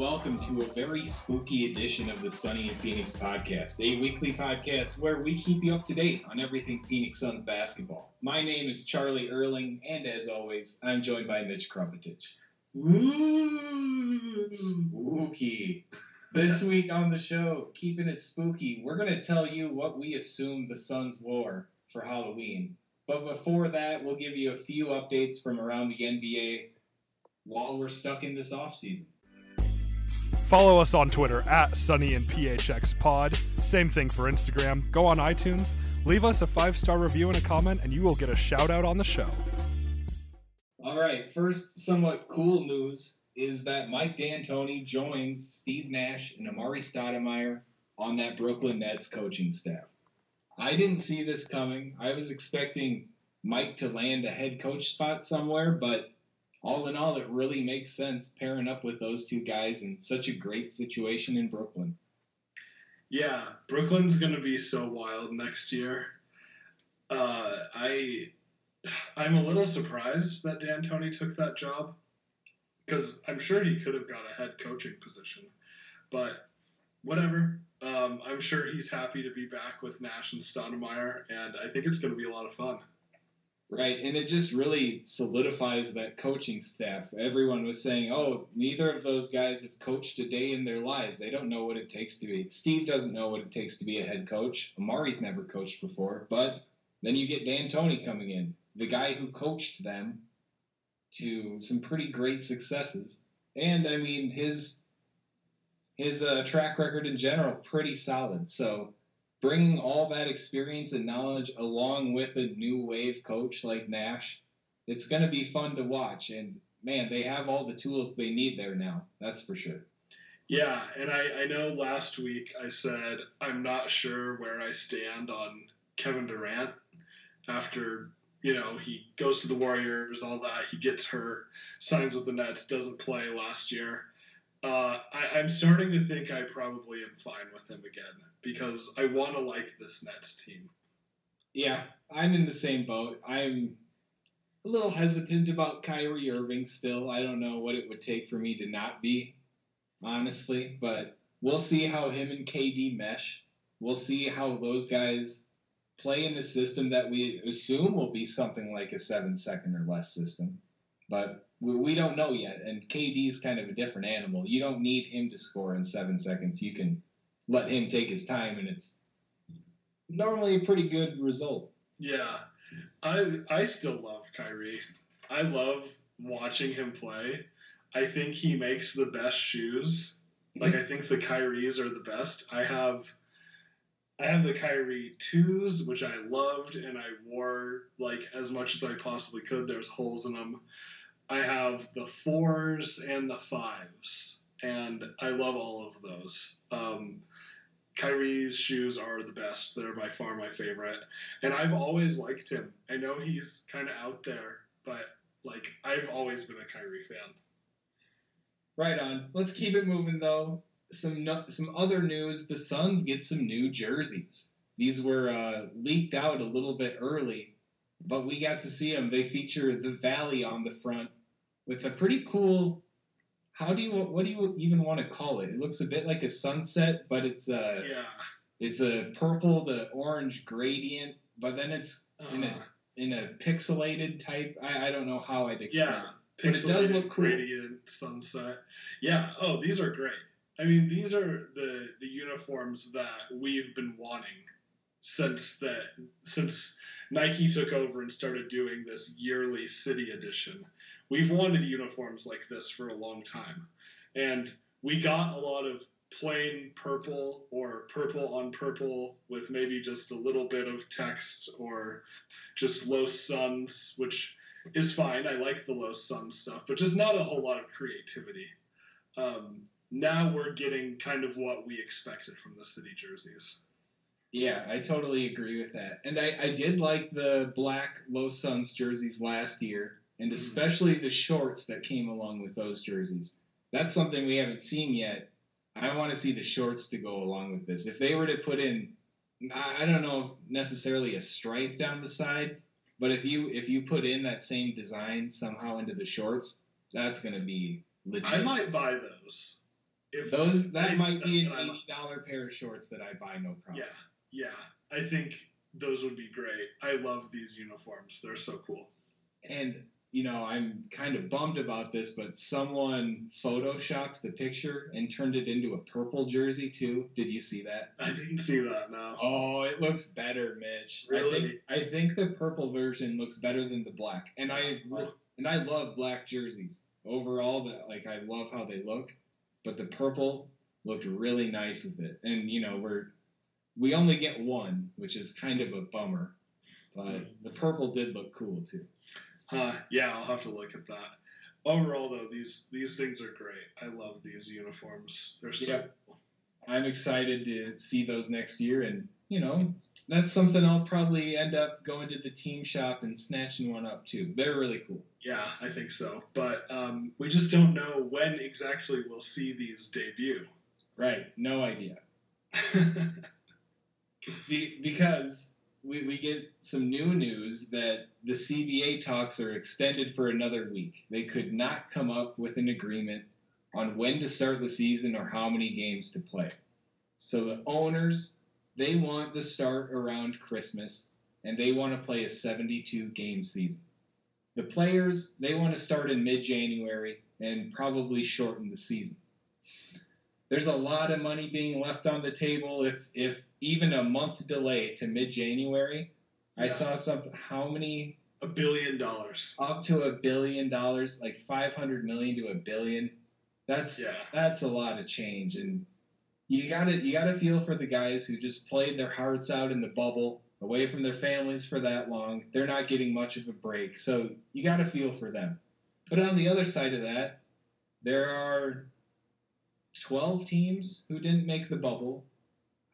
welcome to a very spooky edition of the Sunny and Phoenix podcast, a weekly podcast where we keep you up to date on everything Phoenix Suns basketball. My name is Charlie Erling, and as always, I'm joined by Mitch Krumpetich. Ooh, spooky. This week on the show, keeping it spooky, we're going to tell you what we assume the Suns wore for Halloween. But before that, we'll give you a few updates from around the NBA while we're stuck in this offseason. Follow us on Twitter at Sunny and PHX Pod. Same thing for Instagram. Go on iTunes, leave us a five star review and a comment, and you will get a shout out on the show. All right, first, somewhat cool news is that Mike D'Antoni joins Steve Nash and Amar'e Stoudemire on that Brooklyn Nets coaching staff. I didn't see this coming. I was expecting Mike to land a head coach spot somewhere, but all in all, it really makes sense pairing up with those two guys in such a great situation in Brooklyn. Yeah, Brooklyn's going to be so wild next year. Uh, I, I'm a little surprised that D'Antoni took that job because I'm sure he could have got a head coaching position, but whatever. Um, I'm sure he's happy to be back with Nash and Stoudemire, and I think it's going to be a lot of fun. Right, and it just really solidifies that coaching staff. Everyone was saying, "Oh, neither of those guys have coached a day in their lives. They don't know what it takes to be." Steve doesn't know what it takes to be a head coach. Amar'e's never coached before, but then you get D'Antoni coming in, the guy who coached them to some pretty great successes. And I mean, his his uh, track record in general pretty solid. So bringing all that experience and knowledge along with a new wave coach like Nash, it's going to be fun to watch. And man, they have all the tools they need there now. That's for sure. Yeah, and I, I know last week I said I'm not sure where I stand on Kevin Durant after, you know, he goes to the Warriors, all that. He gets hurt, signs with the Nets, doesn't play last year. Uh, I, I'm starting to think I probably am fine with him again because I want to like this Nets team. Yeah, I'm in the same boat. I'm a little hesitant about Kyrie Irving still. I don't know what it would take for me to not be, honestly, but we'll see how him and KD mesh. We'll see how those guys play in the system that we assume will be something like a seven second or less system. But we, don't know yet, and KD is kind of a different animal. You don't need him to score in seven seconds. You can let him take his time, and it's normally a pretty good result. Yeah, I I still love Kyrie. I love watching him play. I think he makes the best shoes. Like I think the Kyries are the best. I have I have the Kyrie twos, which I loved and I wore like as much as I possibly could. There's holes in them. I have the fours and the fives, and I love all of those. Um, Kyrie's shoes are the best. They're by far my favorite. And I've always liked him. I know he's kind of out there, but like I've always been a Kyrie fan. Right on. Let's keep it moving though. Some no, some other news. The Suns get some new jerseys. These were uh, leaked out a little bit early, but we got to see them. They feature the valley on the front with a pretty cool. How do you what do you even want to call it? It looks a bit like a sunset, but it's a Yeah. it's a purple to orange gradient, but then it's in a Uh, in a pixelated type. I, I don't know how I'd explain. yeah. it. But it does Pixelated look cool. Radiant sunset. Yeah. Oh, these are great. I mean, these are the the uniforms that we've been wanting since that since Nike took over and started doing this yearly city edition. We've wanted uniforms like this for a long time, and we got a lot of plain purple or purple on purple with maybe just a little bit of text or just low Suns, which is fine. I like the low Suns stuff, but just not a whole lot of creativity. Um, now we're getting kind of what we expected from the city jerseys. Yeah, I totally agree with that. And I, I did like the black low Suns jerseys last year, and especially the shorts that came along with those jerseys. That's something we haven't seen yet. I want to see the shorts to go along with this. If they were to put in, I, I don't know if necessarily a stripe down the side, but if you if you put in that same design somehow into the shorts, that's gonna be legit. I might buy those. If Those that they- might be an eighty dollar pair of shorts that I buy no problem. Yeah, yeah. I think those would be great. I love these uniforms. They're so cool. And you know, I'm kind of bummed about this, but someone photoshopped the picture and turned it into a purple jersey too. Did you see that? I didn't see that now. Oh, it looks better, Mitch. I Really? think I think the purple version looks better than the black. And I Oh. and I love black jerseys. Overall, that like I love how they look, but the purple looked really nice with it. And you know, we're we only get one, which is kind of a bummer. But hmm. the purple did look cool too. Huh, yeah, I'll have to look at that. Overall, though, these these things are great. I love these uniforms. They're so Yep. I'm excited to see those next year, and you know that's something I'll probably end up going to the team shop and snatching one up too. They're really cool. Yeah, I think so. But um, we just don't know when exactly we'll see these debut. Right? No idea. Be, because we, we get some new news that the CBA talks are extended for another week. They could not come up with an agreement on when to start the season or how many games to play. So the owners, they want the start around Christmas and they want to play a 72 game season. The players, they want to start in mid January and probably shorten the season there's a lot of money being left on the table if if even a month delay to mid January. I saw something how many a billion dollars. up to a billion dollars, like five hundred million to a billion. That's Yeah. that's a lot of change and you gotta you gotta feel for the guys who just played their hearts out in the bubble, away from their families for that long. They're not getting much of a break. So you gotta feel for them. But on the other side of that, there are 12 teams who didn't make the bubble.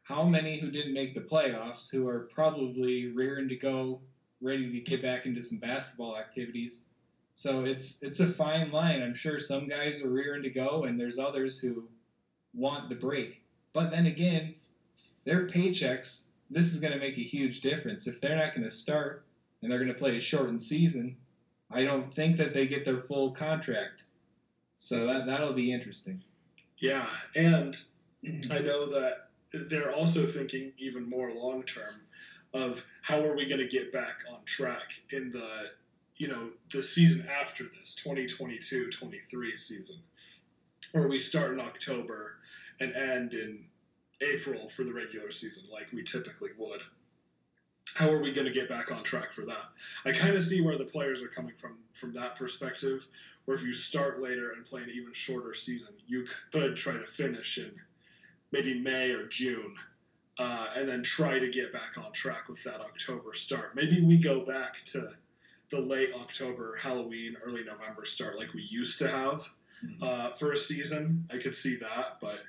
How many who didn't make the playoffs who are probably rearing to go, ready to get back into some basketball activities? So it's it's a fine line. I'm sure some guys are rearing to go, and there's others who want the break. But then again, their paychecks. This is going to make a huge difference. If they're not going to start and they're going to play a shortened season, I don't think that they get their full contract. So that that'll be interesting. Yeah, and mm-hmm. I know that they're also thinking even more long term of how are we going to get back on track in the you know the season after this 2022-23 season where we start in October and end in April for the regular season like we typically would. How are we going to get back on track for that? I kind of see where the players are coming from from that perspective where if you start later and play an even shorter season, you could try to finish in maybe May or June, uh, and then try to get back on track with that October start. Maybe we go back to the late October, Halloween, early November start like we used to have uh, for a season. I could see that, but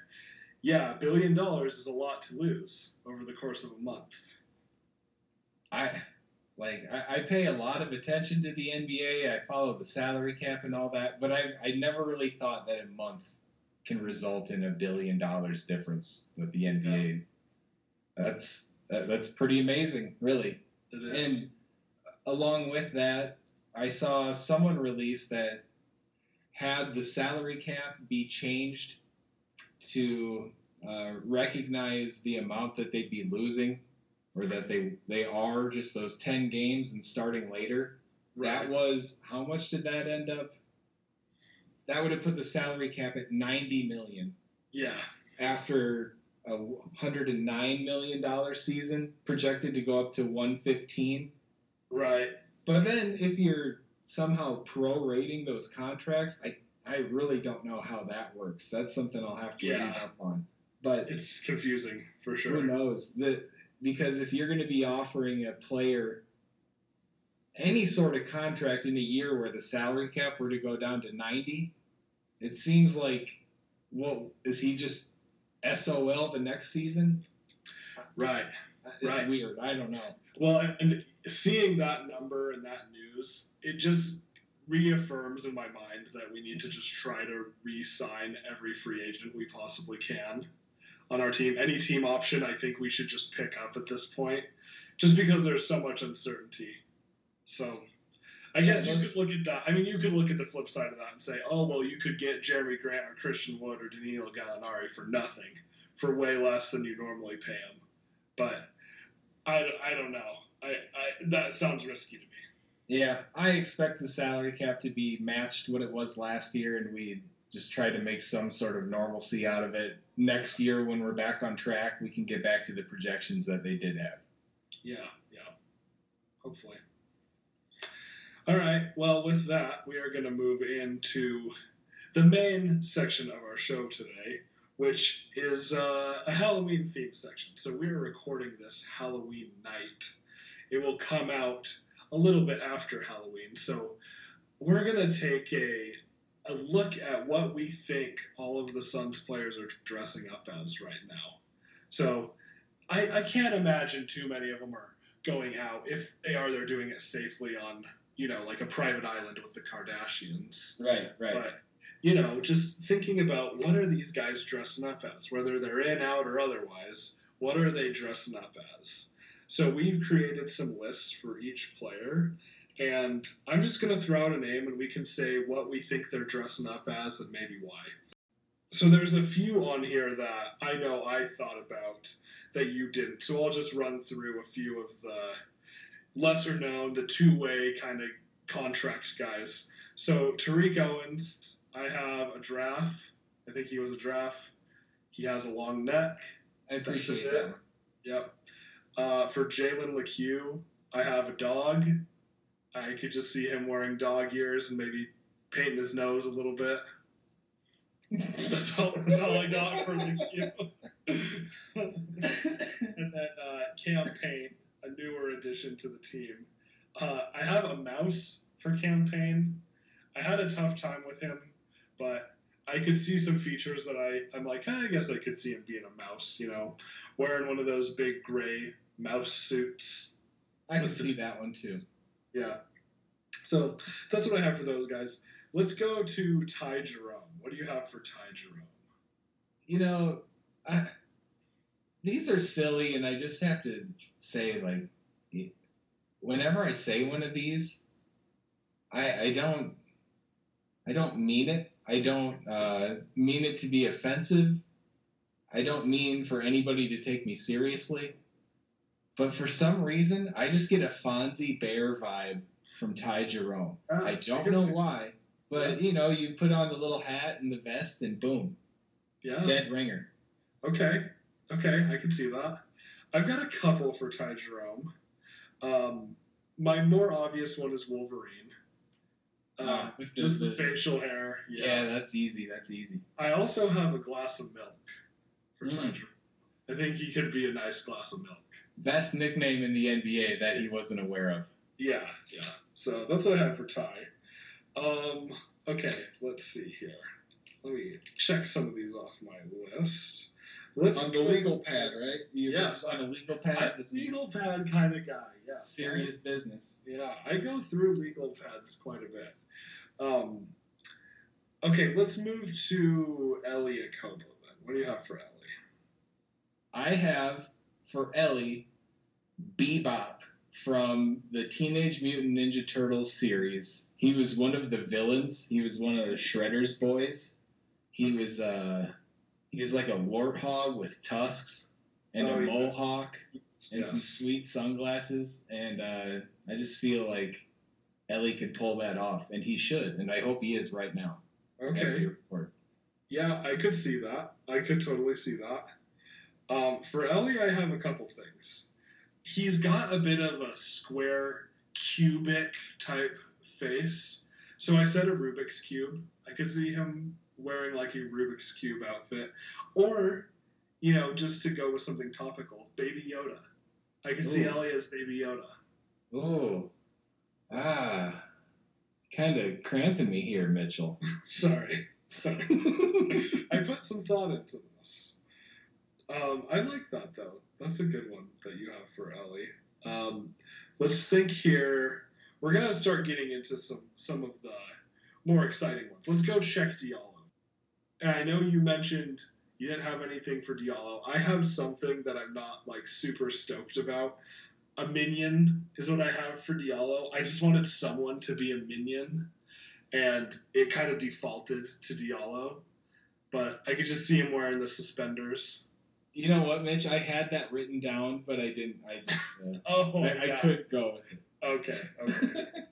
yeah, a billion dollars is a lot to lose over the course of a month. I like I, I pay a lot of attention to the NBA. I follow the salary cap and all that, but I I never really thought that a month can result in a billion dollars difference with the NBA. That's that, that's pretty amazing, really. And along with that, I saw someone release that had the salary cap be changed to uh, recognize the amount that they'd be losing, or that they they are just those ten games and starting later. That was how much did that end up? That would have put the salary cap at ninety million yeah, after a 109 million dollar season projected to go up to 115 right. but then if you're somehow prorating those contracts i i really don't know how that works that's something i'll have to read up on but It's confusing for sure. who knows that because if you're going to be offering a player any sort of contract in a year where the salary cap were to go down to 90 it seems like well is he just sol the next season Right. it's Right. weird i don't know Well, and- and seeing that number and that news, it just reaffirms in my mind that we need to just try to re-sign every free agent we possibly can on our team. Any team option, I think we should just pick up at this point, just because there's so much uncertainty. So. I guess Yeah, you could look at that. I mean, you could look at the flip side of that and say, oh, well, you could get Jerami Grant or Christian Wood or Danilo Gallinari for nothing, for way less than you normally pay them. But I, I don't know. I, I that sounds risky to me. yeah i expect the salary cap to be matched what it was last year and we just try to make some sort of normalcy out of it next year when we're back on track we can get back to the projections that they did have Yeah, yeah. Hopefully. All right. Well, with that, we are going to move into the main section of our show today, which is uh, a Halloween theme section. So we are recording this Halloween night. It will come out a little bit after Halloween. So we're going to take a a look at what we think all of the Suns players are dressing up as right now. So I, I can't imagine too many of them are going out. If they are, they're doing it safely on, you know, like a private island with the Kardashians. right right But, you know, just thinking about what are these guys dressing up as, whether they're in, out, or otherwise, what are they dressing up as? So we've created some lists for each player, and I'm just going to throw out a name and we can say what we think they're dressing up as and maybe why. So there's a few on here that I know I thought about that you didn't. So I'll just run through a few of the lesser known, the two way kind of contract guys. So Tariq Owens, I have a draft. I think he was a draft. He has a long neck. i appreciate that Yep. Uh, for Jalen Lecque, I have a dog. I could just see him wearing dog ears and maybe painting his nose a little bit. that's all. That's all I got for Lecque. and then uh, campaign, a newer addition to the team. Uh, I have a mouse for campaign. I had a tough time with him, but I could see some features that I, I'm like, "Eh, I guess I could see him being a mouse, you know, wearing one of those big gray mouse suits. I could see that one too. Yeah. So that's what I have for those guys. Let's go to Ty Jerome. What do you have for Ty Jerome? You know, I, these are silly, and I just have to say, like, whenever I say one of these, I I don't I don't mean it. I don't uh, mean it to be offensive. I don't mean for anybody to take me seriously. But for some reason, I just get a Fozzie Bear vibe from Ty Jerome. Ah, I don't know why, but you know, you put on the little hat and the vest, and boom, Yeah. dead ringer. Okay. Okay, I can see that. I've got a couple for Ty Jerome. Um, my more obvious one is Wolverine. Uh, Ah, with just the, the- facial hair. Yeah. Yeah. that's easy. That's easy. I also have a glass of milk for Ty Mm. Jerome. I think he could be a nice glass of milk. Best nickname in the NBA that he wasn't aware of. Yeah, yeah. So that's what I have for Ty. Um, okay, let's see here. Let me check some of these off my list. Let's on the legal pad, right? You Yes, on the legal I'm pad. a This legal pad kind of guy. Yeah, serious business. Yeah, I go through legal pads quite a bit. Um, okay, let's move to Elie Okobo then. What do you have for Elie? I have for Elie Bebop from the Teenage Mutant Ninja Turtles series. He was one of the villains. He was one of the Shredder's boys. He was uh he was like a warthog with tusks and Oh, a yeah. mohawk and Yeah. some sweet sunglasses. And uh, I just feel like Elie could pull that off, and he should, and I hope he is right now. Okay. Yeah, I could see that. I could totally see that. Um, for Elie, I have a couple things. He's got a bit of a square, cubic type face. So I said a Rubik's Cube. I could see him wearing like a Rubik's Cube outfit. Or you know, just to go with something topical, Baby Yoda. I could see. Elie as Baby Yoda. Oh, ah, kind of cramping me here, Mitchell. Sorry, sorry. I put some thought into this. Um, I like that though. That's a good one that you have for Elie. Um, let's think here. We're gonna start getting into some some of the more exciting ones. Let's go Cheick Diallo. And I know you mentioned you didn't have anything for Diallo. I have something that I'm not like super stoked about. A minion is what I have for Diallo. I just wanted someone to be a minion, and it kind of defaulted to Diallo. But I could just see him wearing the suspenders. You know what, Mitch? I had that written down, but I didn't. I just, uh, Oh, I, I couldn't go with it. Okay.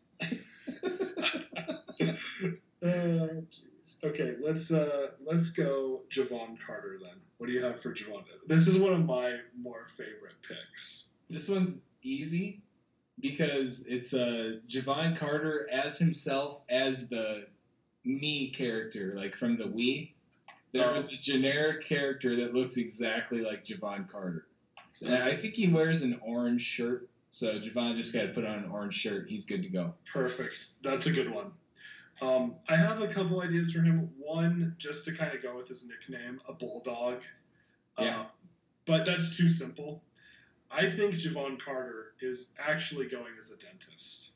Okay. Oh, jeez. okay, let's uh let's go Jevon Carter then. What do you have for Jevon? This is one of my more favorite picks. This one's easy because it's uh, Jevon Carter as himself as the me character, like from the Wii. There Oh. was a generic character that looks exactly like Jevon Carter. And I think he wears an orange shirt, so Jevon just got to put on an orange shirt. He's good to go. Perfect. That's a good one. Um, I have a couple ideas for him. One, just to kind of go with his nickname, a bulldog. Yeah. Uh, but that's too simple. I think Jevon Carter is actually going as a dentist.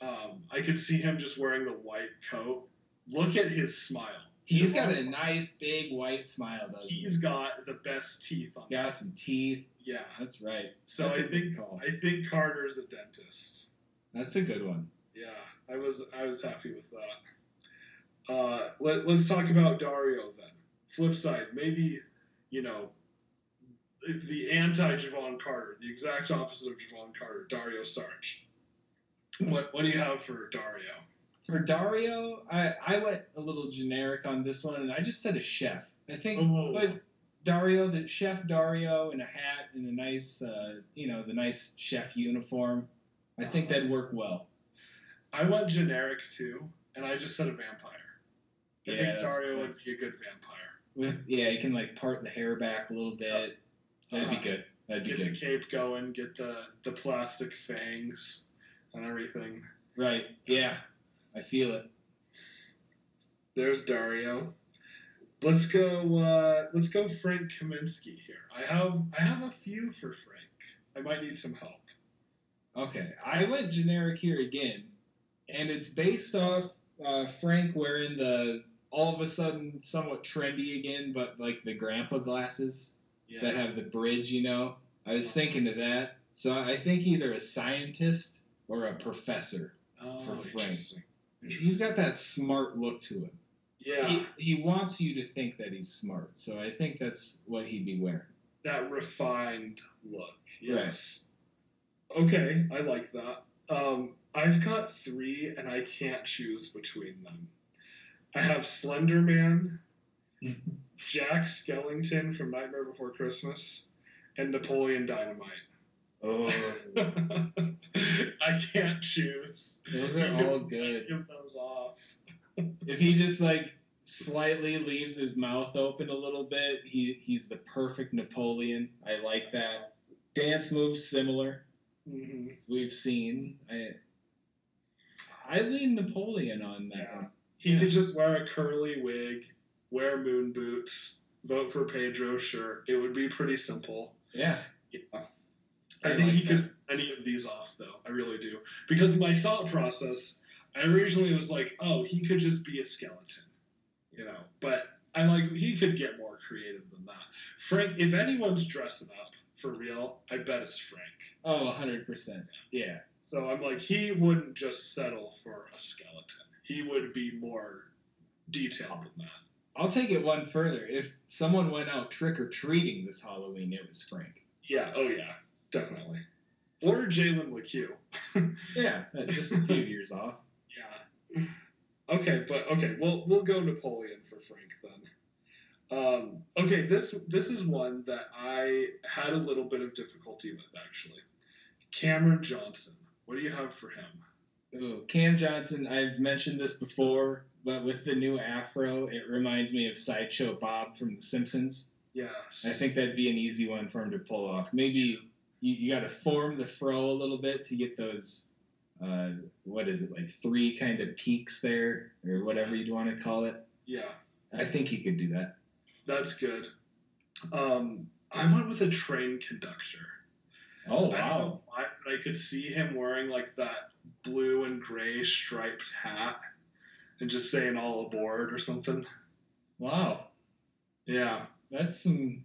Um, I could see him just wearing the white coat. Look at his smile. He's got a nice big white smile, doesn't he? He's got the best teeth on. got some teeth. Yeah. That's right. So That's I think call. I think Carter's a dentist. That's a good one. Yeah, I was I was happy with that. Uh, let, let's talk about Dario then. Flip side, maybe you know the anti Jevon Carter, the exact opposite of Jevon Carter, Dario Saric. What what do you have for Dario? For Dario, I, I went a little generic on this one, and I just said a chef. I think Oh. put Dario, the chef Dario, in a hat and a nice, uh, you know, the nice chef uniform. I think that'd work well. I went generic too, and I just said a vampire. I Yeah, think Dario would be a good vampire. With yeah, you can like part the hair back a little bit. That'd be Uh-huh. good. That'd be Get the good. cape going, get the the plastic fangs and everything. Right? Yeah, I feel it. There's Dario. Let's go. Uh, let's go Frank Kaminsky here. I have I have a few for Frank. I might need some help. Okay, I went generic here again, and it's based off uh, Frank wearing the all of a sudden somewhat trendy again, but like the grandpa glasses that have the bridge, you know. I was thinking of that, so I think either a scientist or a professor. oh, for Frank. He's got that smart look to him. Yeah, He, he wants you to think that he's smart, so I think that's what he'd be wearing. that refined look. Yes. Okay, I like that. Um, I've got three, and I can't choose between them. I have Slender Man, Jack Skellington from Nightmare Before Christmas, and Napoleon Dynamite. Oh, I can't choose. those are all good. Give those off. if he just like slightly leaves his mouth open a little bit, he he's the perfect Napoleon. I like that. Dance moves similar. hmm We've seen. I I lean Napoleon on that Yeah. one. He Yeah. could just wear a curly wig, wear moon boots, vote for Pedro. Sure, it would be pretty simple. Yeah. Yeah. I I think like he could any of these off though. I really do. Because my thought process, I originally was like, oh, he could just be a skeleton. You know. But I'm like, he could get more creative than that. Frank, if anyone's dressing up for real, I bet it's Frank. Oh, 100%. Yeah. So I'm like, he wouldn't just settle for a skeleton. He would be more detailed than that. I'll take it one further. If someone went out trick or treating this Halloween, it was Frank. Yeah, oh yeah, definitely. Or Jalen Lecque. Yeah, just a few years off. Yeah. Okay, but okay, we'll we'll go Napoleon for Frank then. Um, okay, this this is one that I had a little bit of difficulty with actually. Cameron Johnson. What do you have for him? Ooh, Cam Johnson, I've mentioned this before, but with the new afro, it reminds me of Sideshow Bob from The Simpsons. Yes. I think that'd be an easy one for him to pull off. Maybe you, you got to form the fro a little bit to get those. Uh, what is it like three kind of peaks there or whatever you'd want to call it? Yeah, I think he could do that. that's good. Um, I went with a train conductor. Oh wow! why, but I could see him wearing like that blue and gray striped hat and just saying all aboard or something. Wow, Yeah. that's some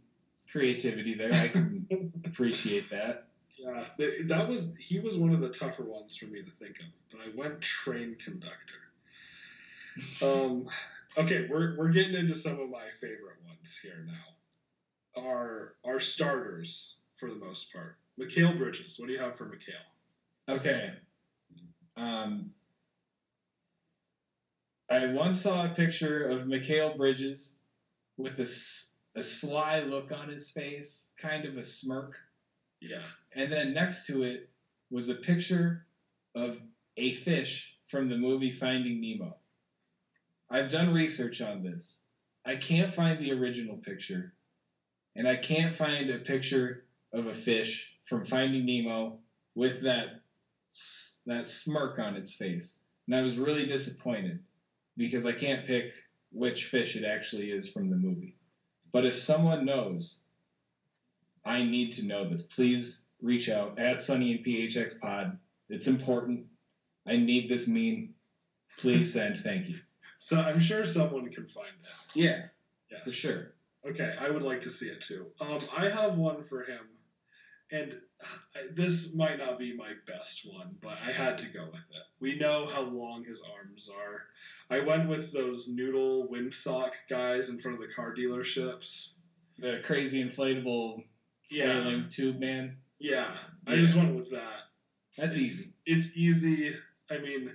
creativity there. I can appreciate that. Yeah. That was he was one of the tougher ones for me to think of, but I went train conductor. Um okay, we're we're getting into some of my favorite ones here now. Our our starters for the most part. Mikal Bridges, what do you have for Mikal? Okay. Um, I once saw a picture of Mikal Bridges with a, s- a sly look on his face, kind of a smirk. Yeah. And then next to it was a picture of a fish from the movie Finding Nemo. I've done research on this. I can't find the original picture, and I can't find a picture of a fish from Finding Nemo with that that smirk on its face. And I was really disappointed because I can't pick which fish it actually is from the movie. But if someone knows, I need to know this. Please reach out at Sunny and PHX Pod. It's important. I need this meme. Please send. Thank you. So I'm sure someone can find out. Yeah, Yes. for sure. Okay, I would like to see it too. Um, I have one for him, and this might not be my best one, but I had to go with it. We know how long his arms are. I went with those noodle windsock guys in front of the car dealerships. The crazy inflatable Yeah, tube man. yeah. I just went with that. That's easy. It's easy. I mean,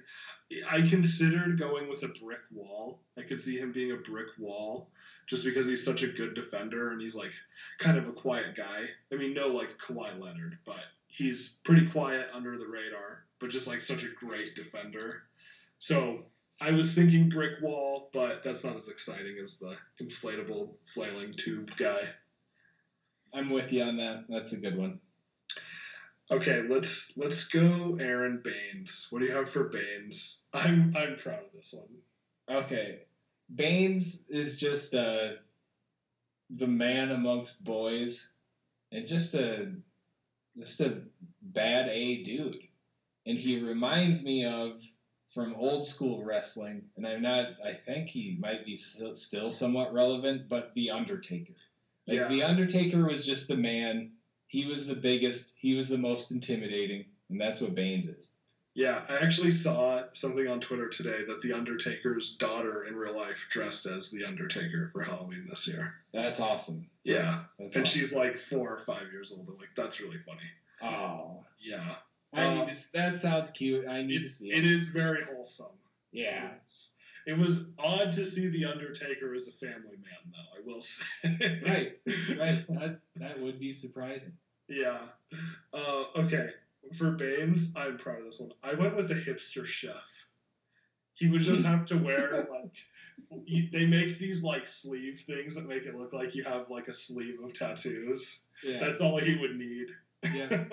I considered going with a brick wall. I could see him being a brick wall just because he's such a good defender and he's like kind of a quiet guy. I mean, no like Kawhi Leonard, but he's pretty quiet under the radar, but just like such a great defender. So I was thinking brick wall, but that's not as exciting as the inflatable flailing tube guy. I'm with you on that. That's a good one. Okay, let's let's go Aron Baynes. What do you have for Baynes? I'm I'm proud of this one. Okay. Baynes is just uh, the man amongst boys and just a just a bad A dude. And he reminds me of from old school wrestling, and I'm not I think he might be still, somewhat relevant, but The Undertaker. Like Yeah. The Undertaker was just the man. He was the biggest, he was the most intimidating, and that's what Baynes is. Yeah, I actually saw something on Twitter today that the Undertaker's daughter in real life dressed as the Undertaker for Halloween this year. That's awesome. Yeah, That's and awesome. she's like four or five years old. I'm like, that's really funny. Oh. Yeah, I Um, need to, that sounds cute. I need to see it it. is very wholesome. Yeah. It's- It was odd to see the Undertaker as a family man, though. I will say. Right. Right. That, that would be surprising. Yeah. Uh, okay. For Baynes, I'm proud of this one. I went with the hipster chef. He would just have to wear like you- they make these like sleeve things that make it look like you have like a sleeve of tattoos. Yeah. That's all he would need. yeah.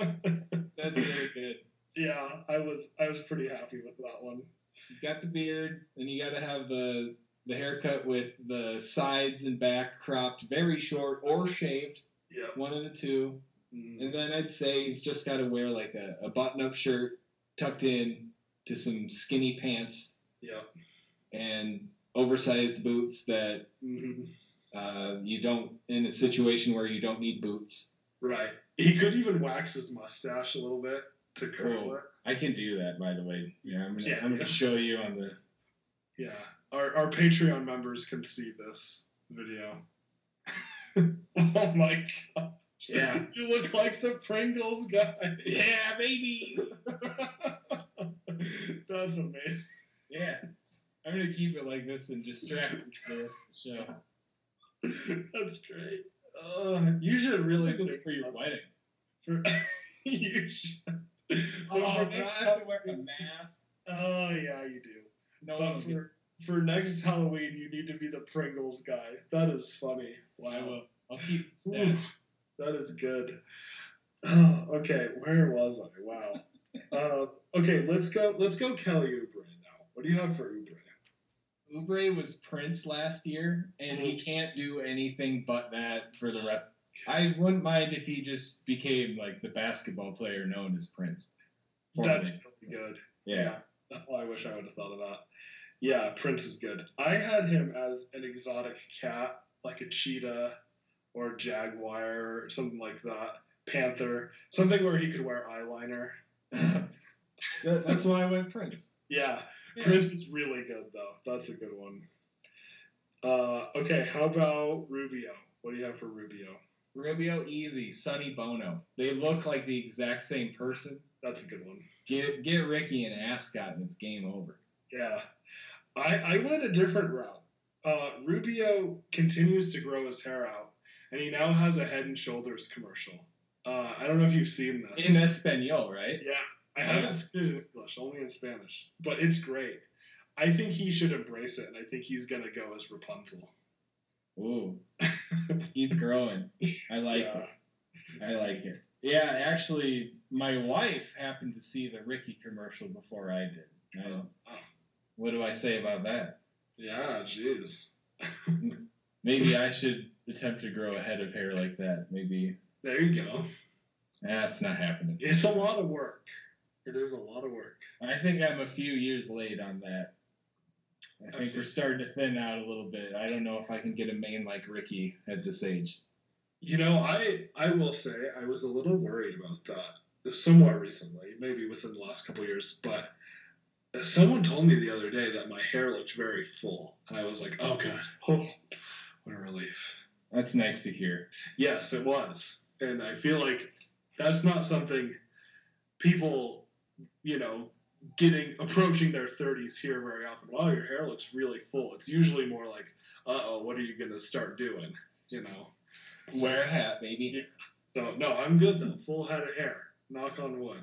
That's really good. yeah, I was I was pretty happy with that one. He's got the beard, and you got to have the the haircut with the sides and back cropped very short or shaved, Yeah. one of the two. Mm. And then I'd say he's just got to wear like a, a button up shirt tucked in to some skinny pants Yeah. and oversized boots that hmm uh, you don't, in a situation where you don't need boots. Right. He could even wax his mustache a little bit to curl Cool. it. I can do that, by the way. Yeah, I'm gonna, Yeah. I'm gonna show you on the. Yeah. Our our Patreon members can see this video. oh my god. Yeah. You look like the Pringles guy. Yeah, baby. That's amazing. Yeah, I'm gonna keep it like this and just strap it to the rest of the show. That's great. Uh, you should really think for your wedding. for- you should. Oh, But for do I have to wear a mask? oh yeah, you do. No, but one for for next Halloween, you need to be the Pringles guy. That is funny. Wow. I will. I'll keep the Ooh, that is good. okay, where was I? Wow. Uh, okay, let's go. Let's go Kelly Oubre now. What do you have for Oubre? Oubre was Prince last year, and he can't do anything but that for the rest. I wouldn't mind if he just became like the basketball player known as Prince. That's really good. yeah. Oh, I wish I would have thought of that. Yeah, Prince is good. I had him as an exotic cat, like a cheetah or a jaguar or something like that. Panther, something where he could wear eyeliner. That's why I went Prince. Yeah, Yeah. Prince is really good though. That's a good one. Uh, okay, how about Rubio? What do you have for Rubio? Rubio easy, Sonny Bono. They look like the exact same person. That's a good one. Get get Ricky an ascot and it's game over. Yeah, I I went a different route. Uh, Rubio continues to grow his hair out, and he now has a Head and Shoulders commercial. Uh, I don't know if you've seen this. In Espanol, right? Yeah, I haven't seen it in English, only in Spanish, but it's great. I think he should embrace it, and I think he's gonna go as Rapunzel. Ooh, he's growing. I like Yeah. it. I like it. Yeah, actually, my wife happened to see the Ricky commercial before I did. I don't, oh. what do I say about that? Yeah, jeez. Maybe I should attempt to grow a head of hair like that. Maybe There you go. that's not happening. It's a lot of work. It is a lot of work. I think I'm a few years late on that. I think Actually- we're starting to thin out a little bit. I don't know if I can get a mane like Ricky at this age. You know, I I will say I was a little worried about that somewhat recently, maybe within the last couple of years, but someone told me the other day that my hair looked very full, and I was like, oh god, oh, what a relief. That's nice to hear. Yes, it was, and I feel like that's not something people, you know, getting approaching their 30s here very often. Wow, your hair looks really full. It's usually more like, uh oh, what are you gonna start doing? You know. Wear a hat, baby. So no, I'm good though. Full head of hair. Knock on wood.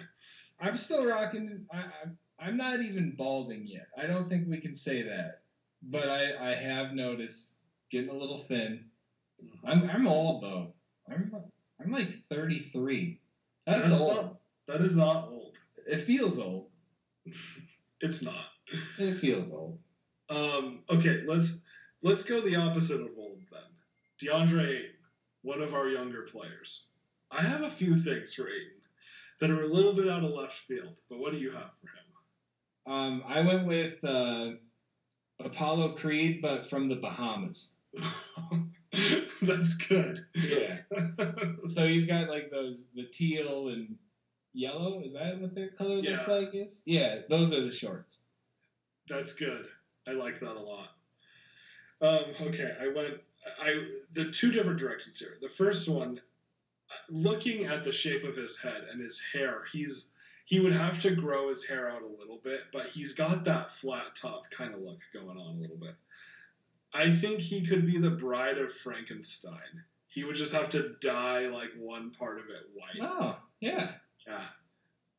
I'm still rocking. I, I, I'm not even balding yet. I don't think we can say that. But I, I have noticed getting a little thin. I'm, I'm old though. I'm, I'm like 33. That's, That's old. not- That is not old. It feels old. It's not. It feels old. Um, okay, let's let's go the opposite of old then. DeAndre Ayton, one of our younger players. I have a few things for Ayton that are a little bit out of left field, but what do you have for him? Um, I went with uh, Apollo Creed, but from the Bahamas. That's good. Yeah. so he's got like those the teal and yellow. Is that what their color of their flag is? Yeah, those are the shorts. That's good. I like that a lot. Um, okay, I went. I the two different directions here. The first one, looking at the shape of his head and his hair, he's he would have to grow his hair out a little bit, but he's got that flat top kind of look going on a little bit. I think he could be the bride of Frankenstein. He would just have to dye like one part of it white. Oh, yeah. Yeah.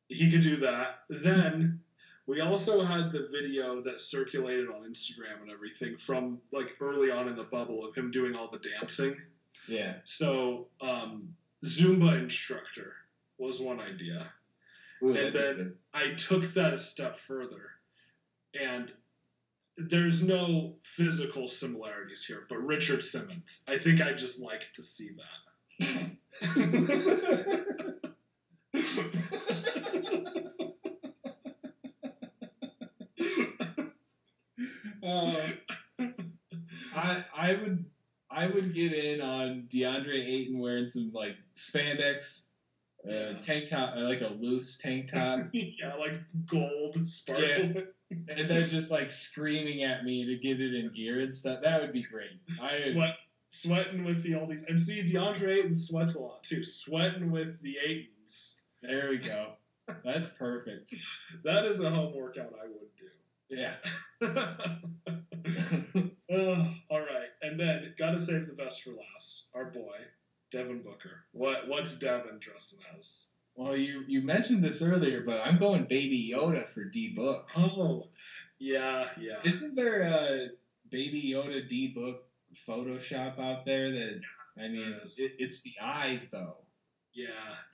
He could do that. Then we also had the video that circulated on Instagram and everything from like early on in the bubble of him doing all the dancing. Yeah. So um, Zumba instructor was one idea. Ooh, And then- I took that a step further, and there's no physical similarities here, but Richard Simmons. I think I just like to see that. Uh, I I would I would get in on DeAndre Ayton wearing some like spandex, uh, Yeah. tank top, uh, like a loose tank top, yeah, like gold sparkle. Yeah. and then just like screaming at me to get it in gear and stuff. That would be great. I Sweat, sweating with the all these, and see DeAndre Ayton sweats a lot too. Sweating with the Aytons. There we go. That's perfect. That is a home workout I would do. Yeah. Ugh, oh, all right, and then gotta save the best for last. Our boy, Devin Booker. What what's Devin dressing as? Well, you you mentioned this earlier, but I'm going Baby Yoda for D Book. Oh, yeah, yeah. Isn't there a Baby Yoda D Book Photoshop out there that I mean, it, it's the eyes though. Yeah,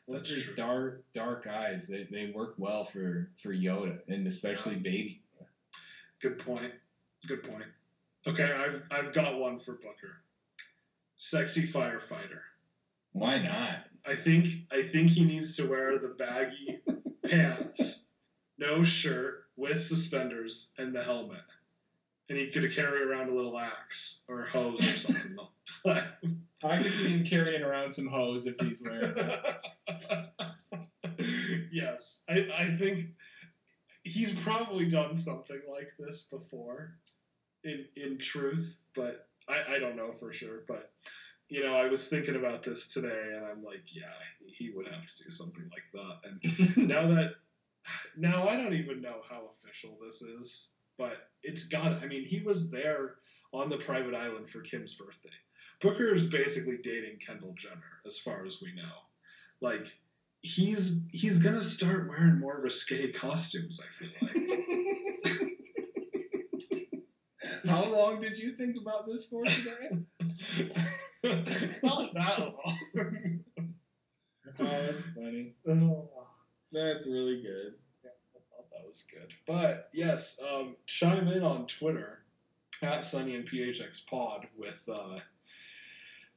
Those true. dark, dark eyes. They, they work well for for Yoda and especially baby. Good point. Good point. Okay, I've I've got one for Booker. Sexy firefighter. Why not? I think I think he needs to wear the baggy pants, no shirt, with suspenders and the helmet. And he could carry around a little axe or hose or something the time. I could see him carrying around some hose if he's wearing that. yes, I, I think he's probably done something like this before, in in truth, but I, I don't know for sure. But you know, I was thinking about this today, and I'm like, yeah, he would have to do something like that. And now that now I don't even know how official this is, but it's got. I mean, he was there on the private island for Kim's birthday. Booker is basically dating Kendall Jenner, as far as we know. Like he's he's gonna start wearing more risque costumes. I feel like. How long did you think about this for today? Not that long. Oh, that's funny. That's really good. That was good. But yes, um, chime in on Twitter at Sunny and PHX Pod with uh,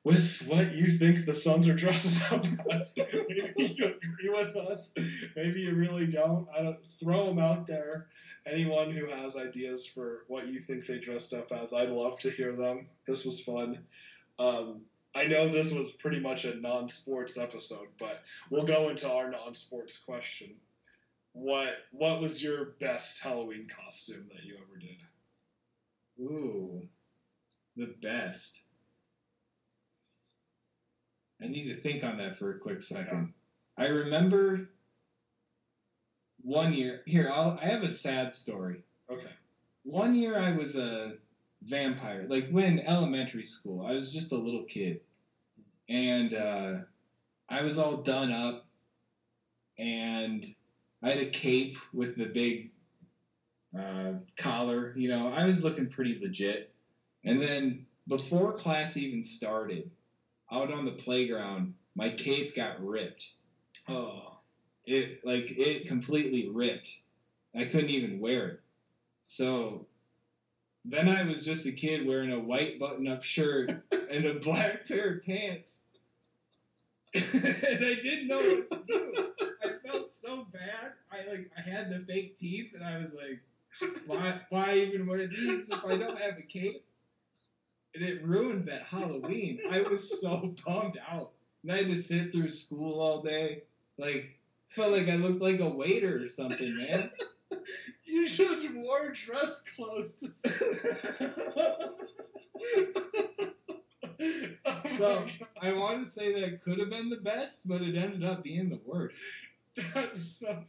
with what you think the Suns are dressing up as. Maybe you agree with us. Maybe you really don't. I don't throw them out there. Anyone who has ideas for what you think they dressed up as, I'd love to hear them. This was fun. Um, I know this was pretty much a non-sports episode, but we'll go into our non-sports question. What what was your best Halloween costume that you ever did? Ooh, the best. I need to think on that for a quick second. I remember one year. Here, I'll, I have a sad story. Okay. One year I was a vampire. Like when elementary school, I was just a little kid, and uh, I was all done up, and I had a cape with the big uh, collar. You know, I was looking pretty legit. And then before class even started, out on the playground, my cape got ripped. Oh. It like it completely ripped. I couldn't even wear it. So then I was just a kid wearing a white button-up shirt and a black pair of pants. and I didn't know what to do. So bad. I like I had the fake teeth and I was like, why why even wear these if I don't have a cape? And it ruined that Halloween. I was so bummed out. And I had to sit through school all day. Like felt like I looked like a waiter or something, man. You just wore dress clothes. So I want to say that could have been the best, but it ended up being the worst. That's so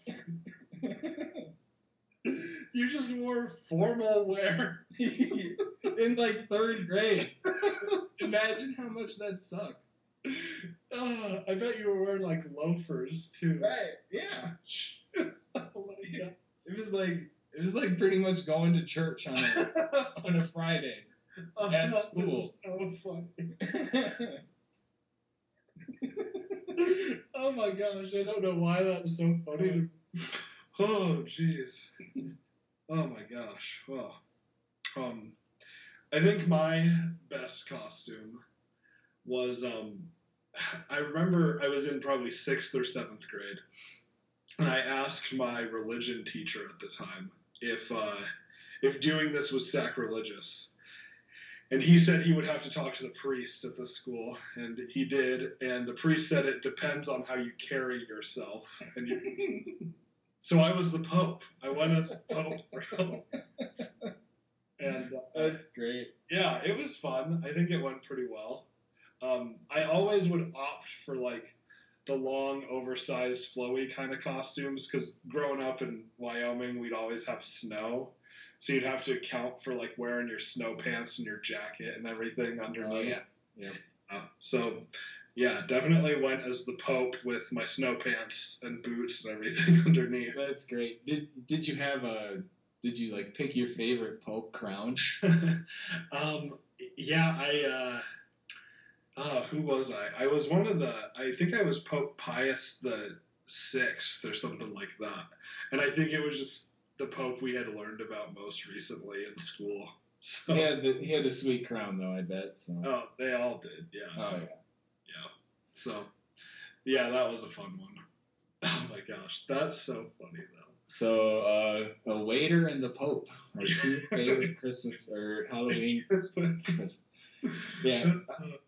You just wore formal wear. In like third grade. Imagine how much that sucked. Uh, I bet you were wearing like loafers too. Right? Yeah. Oh my god. It was like it was like pretty much going to church on a on a Friday. Oh, At that school. was So funny. oh my gosh, I don't know why that's so funny. Oh jeez. Oh my gosh. Well, um, I think my best costume was um, I remember I was in probably sixth or seventh grade, and I asked my religion teacher at the time if uh, if doing this was sacrilegious. And he said he would have to talk to the priest at the school, and he did. And the priest said it depends on how you carry yourself. And you, so I was the Pope. I went as the Pope. and uh, That's great. yeah, it was fun. I think it went pretty well. Um, I always would opt for like the long, oversized, flowy kind of costumes because growing up in Wyoming, we'd always have snow. So you'd have to account for like wearing your snow pants and your jacket and everything underneath. Oh, yeah. Yep. Uh, so, yeah, definitely went as the Pope with my snow pants and boots and everything underneath. That's great. Did did you have a did you like pick your favorite Pope crown? um, yeah, I uh, uh, who was I? I was one of the. I think I was Pope Pius the sixth or something like that, and I think it was just the Pope we had learned about most recently in school. So, He had the, he had a sweet crown though, I bet. So. oh, they all did, yeah. Oh yeah. Yeah. So, yeah, that was a fun one. Oh my gosh, that's so funny though. So uh, a waiter and the Pope are two favorite Christmas or Halloween Christmas. Yeah.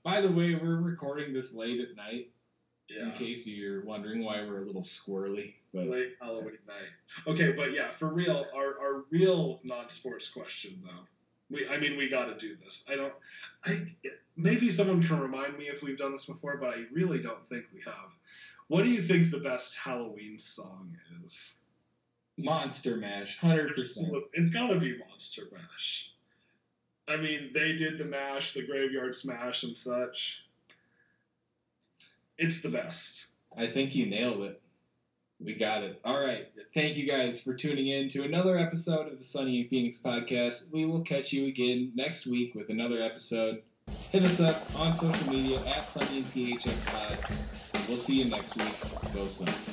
By the way, we're recording this late at night. In case you're wondering why we're a little squirrely, but Late Halloween night. Okay, but yeah, for real, our, our real non-sports question though. We, I mean, we got to do this. I don't. I maybe someone can remind me if we've done this before, but I really don't think we have. What do you think the best Halloween song is? Monster Mash, hundred percent. It's got to be Monster Mash. I mean, they did the mash, the graveyard smash, and such. It's the best. I think you nailed it. We got it. All right. Thank you guys for tuning in to another episode of the Sunny and Phoenix podcast. We will catch you again next week with another episode. Hit us up on social media at Sunny and PHX Pod. We'll see you next week. Go Suns.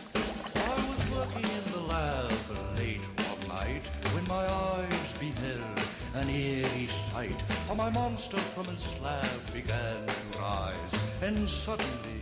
I was working in the lab late one night when my eyes beheld an eerie sight. For my monster from his slab began to rise, and suddenly,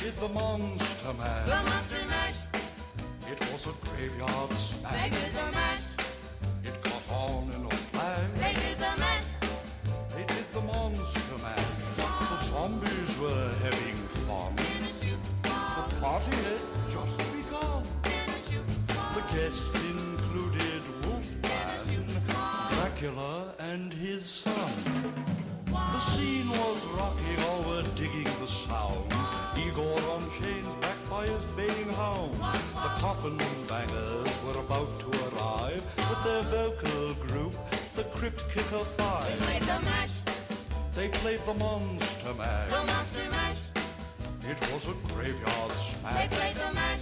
did the monster Mash. the monster mash. It was a graveyard smash. They did the mash, It caught on in a flash. they did the mash. They did the monster mash. The zombies were having fun. The party had just begun. The guests included Wolfman, Dracula, and his son. The scene was rocking, all chains, backed by his baying hounds. The coffin bangers were about to arrive with their vocal group, the Crypt Kicker Five. They played the mash, They played the Monster Mash. the monster mash. It was a graveyard smash. They played the mash,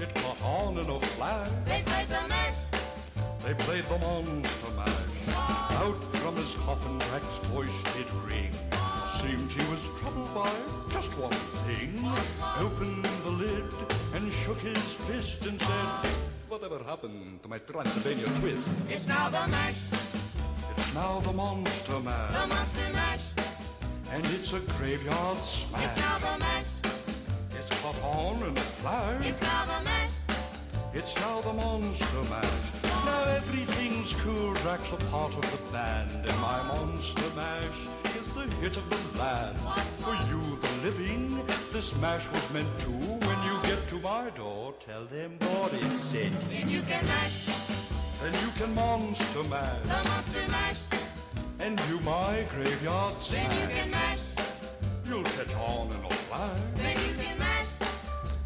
It caught on in a flash. they played the mash. They played the monster mash. Out from his coffin, Drac's voice did ring. Seemed he was troubled by just one. Opened the lid and shook his fist and said, Whatever happened to my Transylvania twist? It's now the mash, It's now the monster mash. the monster mash. And it's a graveyard smash. It's now smash. the mash, It's caught on in a flash. it's now the mash. It's now the Monster Mash. Now everything's cool. Drac's a part of the band, and my Monster Mash is the hit of the land. For you, the living, this mash was meant to. When you get to my door, tell them Boris sent. Then you can mash, Then you can Monster mash. the monster mash. and do my graveyard Then you can mash, You'll catch on in a flash. then you can mash.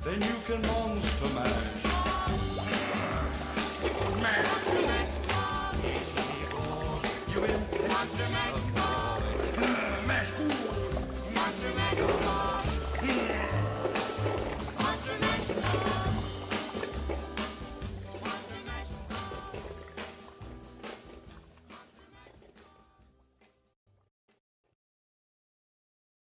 Then you can Monster Mash. Monster mash.